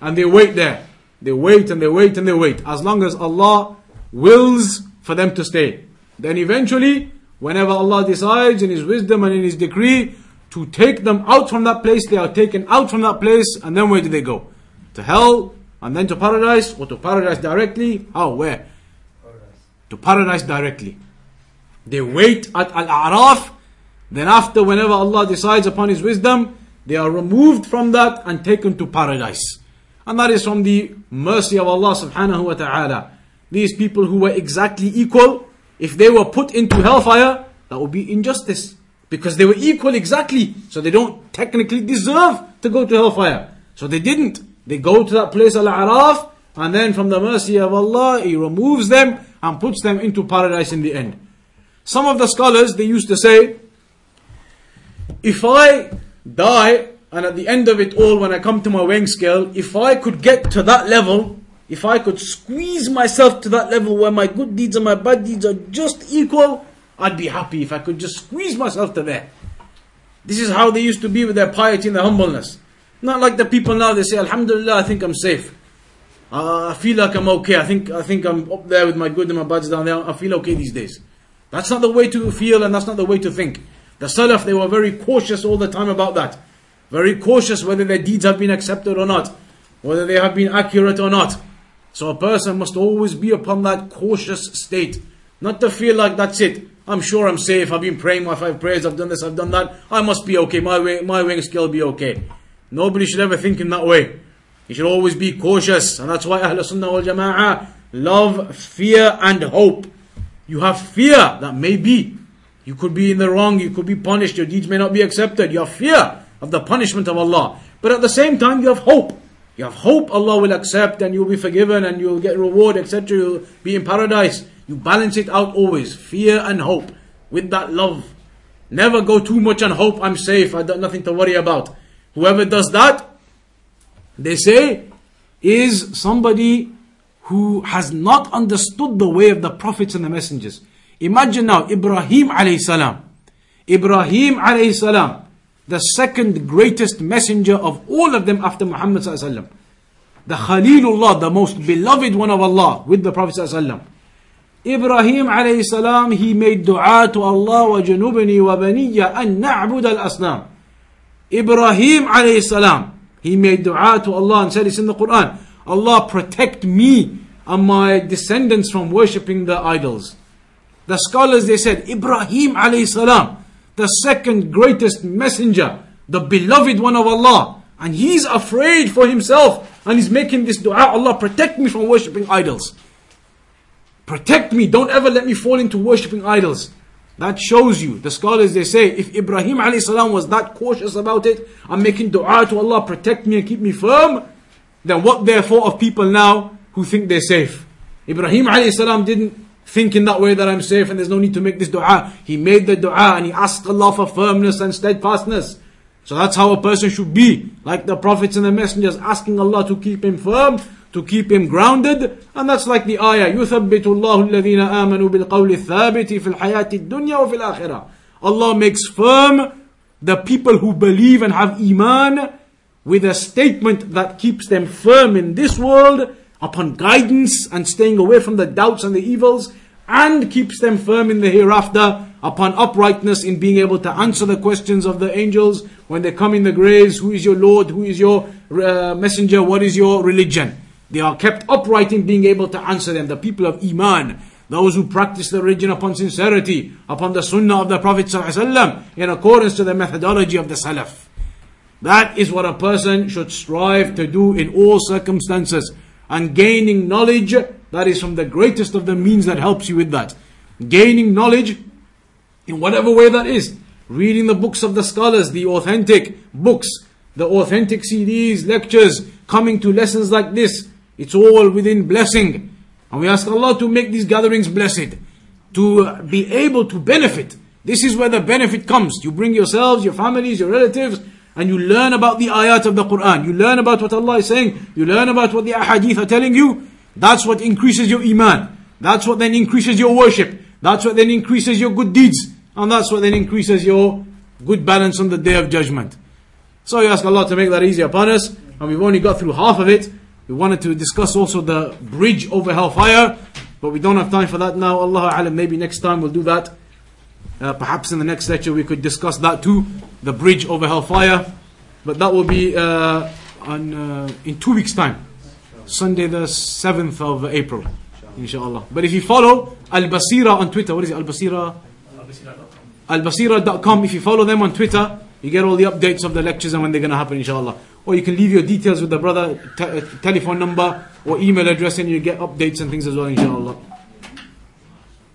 and they wait there. They wait and they wait and they wait as long as Allah wills for them to stay. Then eventually, whenever Allah decides in His wisdom and in His decree to take them out from that place, they are taken out from that place and then where do they go? To hell and then to paradise or to paradise directly? How? Where? Paradise. To paradise directly. They wait at Al A'raf. Then, after, whenever Allah decides upon His wisdom, they are removed from that and taken to paradise. And that is from the mercy of Allah subhanahu wa ta'ala. These people who were exactly equal, if they were put into hellfire, that would be injustice. Because they were equal exactly. So they don't technically deserve to go to hellfire. So they didn't. They go to that place, Al-Araf, and then from the mercy of Allah, He removes them and puts them into paradise in the end. Some of the scholars, they used to say, if I die and at the end of it all, when I come to my weighing scale, if I could get to that level, if I could squeeze myself to that level where my good deeds and my bad deeds are just equal, I'd be happy if I could just squeeze myself to there. This is how they used to be with their piety and their humbleness. Not like the people now, they say, Alhamdulillah, I think I'm safe. Uh, I feel like I'm okay. I think I think I'm up there with my good and my bads down there. I feel okay these days. That's not the way to feel and that's not the way to think. The Salaf, they were very cautious all the time about that. Very cautious whether their deeds have been accepted or not. Whether they have been accurate or not. So a person must always be upon that cautious state. Not to feel like that's it. I'm sure I'm safe. I've been praying my five prayers. I've done this. I've done that. I must be okay. My way, my wing scale will be okay. Nobody should ever think in that way. You should always be cautious. And that's why Ahl Sunnah wal Jama'ah love fear and hope. You have fear that maybe you could be in the wrong, you could be punished, your deeds may not be accepted. You have fear of the punishment of Allah. But at the same time, you have hope. You have hope Allah will accept and you'll be forgiven and you'll get reward, etc. You'll be in paradise. You balance it out always. Fear and hope with that love. Never go too much on hope, I'm safe, I've got nothing to worry about. Whoever does that, they say, is somebody who has not understood the way of the prophets and the messengers. Imagine now Ibrahim alayhi salam. Ibrahim alayhi salam, the second greatest messenger of all of them after Muhammad the Khalilullah, the most beloved one of Allah, with the Prophet. Ibrahim alayhi salam, he made dua to Allah wa janubni wa baniya an na'bud al asnam. Ibrahim alayhi salam, he made dua to Allah and said it's in the Quran. Allah protect me and my descendants from worshipping the idols. The scholars they said Ibrahim alayhi salam, the second greatest messenger, the beloved one of Allah, and he's afraid for himself and he's making this dua Allah protect me from worshipping idols. Protect me, don't ever let me fall into worshipping idols. That shows you, the scholars they say, if Ibrahim salam was that cautious about it, I'm making dua to Allah, protect me and keep me firm, then what therefore of people now who think they're safe? Ibrahim salam didn't think in that way that I'm safe and there's no need to make this dua. He made the dua and he asked Allah for firmness and steadfastness. So that's how a person should be, like the prophets and the messengers, asking Allah to keep him firm to keep him grounded. And that's like the ayah, يُثَبِّتُ اللَّهُ الَّذِينَ آمَنُوا بِالْقَوْلِ الثَّابِتِ فِي الْحَيَاةِ الدُّنْيَا وَفِي الْآخِرَةِ Allah makes firm the people who believe and have iman with a statement that keeps them firm in this world upon guidance and staying away from the doubts and the evils and keeps them firm in the hereafter upon uprightness in being able to answer the questions of the angels when they come in the graves who is your lord who is your uh, messenger what is your religion they are kept upright in being able to answer them. The people of Iman, those who practice the religion upon sincerity, upon the sunnah of the Prophet in accordance to the methodology of the Salaf. That is what a person should strive to do in all circumstances. And gaining knowledge, that is from the greatest of the means that helps you with that. Gaining knowledge in whatever way that is. Reading the books of the scholars, the authentic books, the authentic CDs, lectures, coming to lessons like this it's all within blessing. And we ask Allah to make these gatherings blessed, to be able to benefit. This is where the benefit comes. You bring yourselves, your families, your relatives, and you learn about the ayat of the Quran. You learn about what Allah is saying. You learn about what the ahadith are telling you. That's what increases your iman. That's what then increases your worship. That's what then increases your good deeds. And that's what then increases your good balance on the day of judgment. So we ask Allah to make that easy upon us. And we've only got through half of it. We wanted to discuss also the bridge over hellfire, but we don't have time for that now. Allah alam, maybe next time we'll do that. Uh, perhaps in the next lecture we could discuss that too, the bridge over hellfire. But that will be uh, on, uh, in two weeks' time, Sunday the 7th of April, inshallah. But if you follow Al Basira on Twitter, what is it? Al Basira? Al Basira.com. If you follow them on Twitter, you get all the updates of the lectures and when they're going to happen, inshallah or you can leave your details with the brother, telephone number or email address, and you get updates and things as well, inshallah.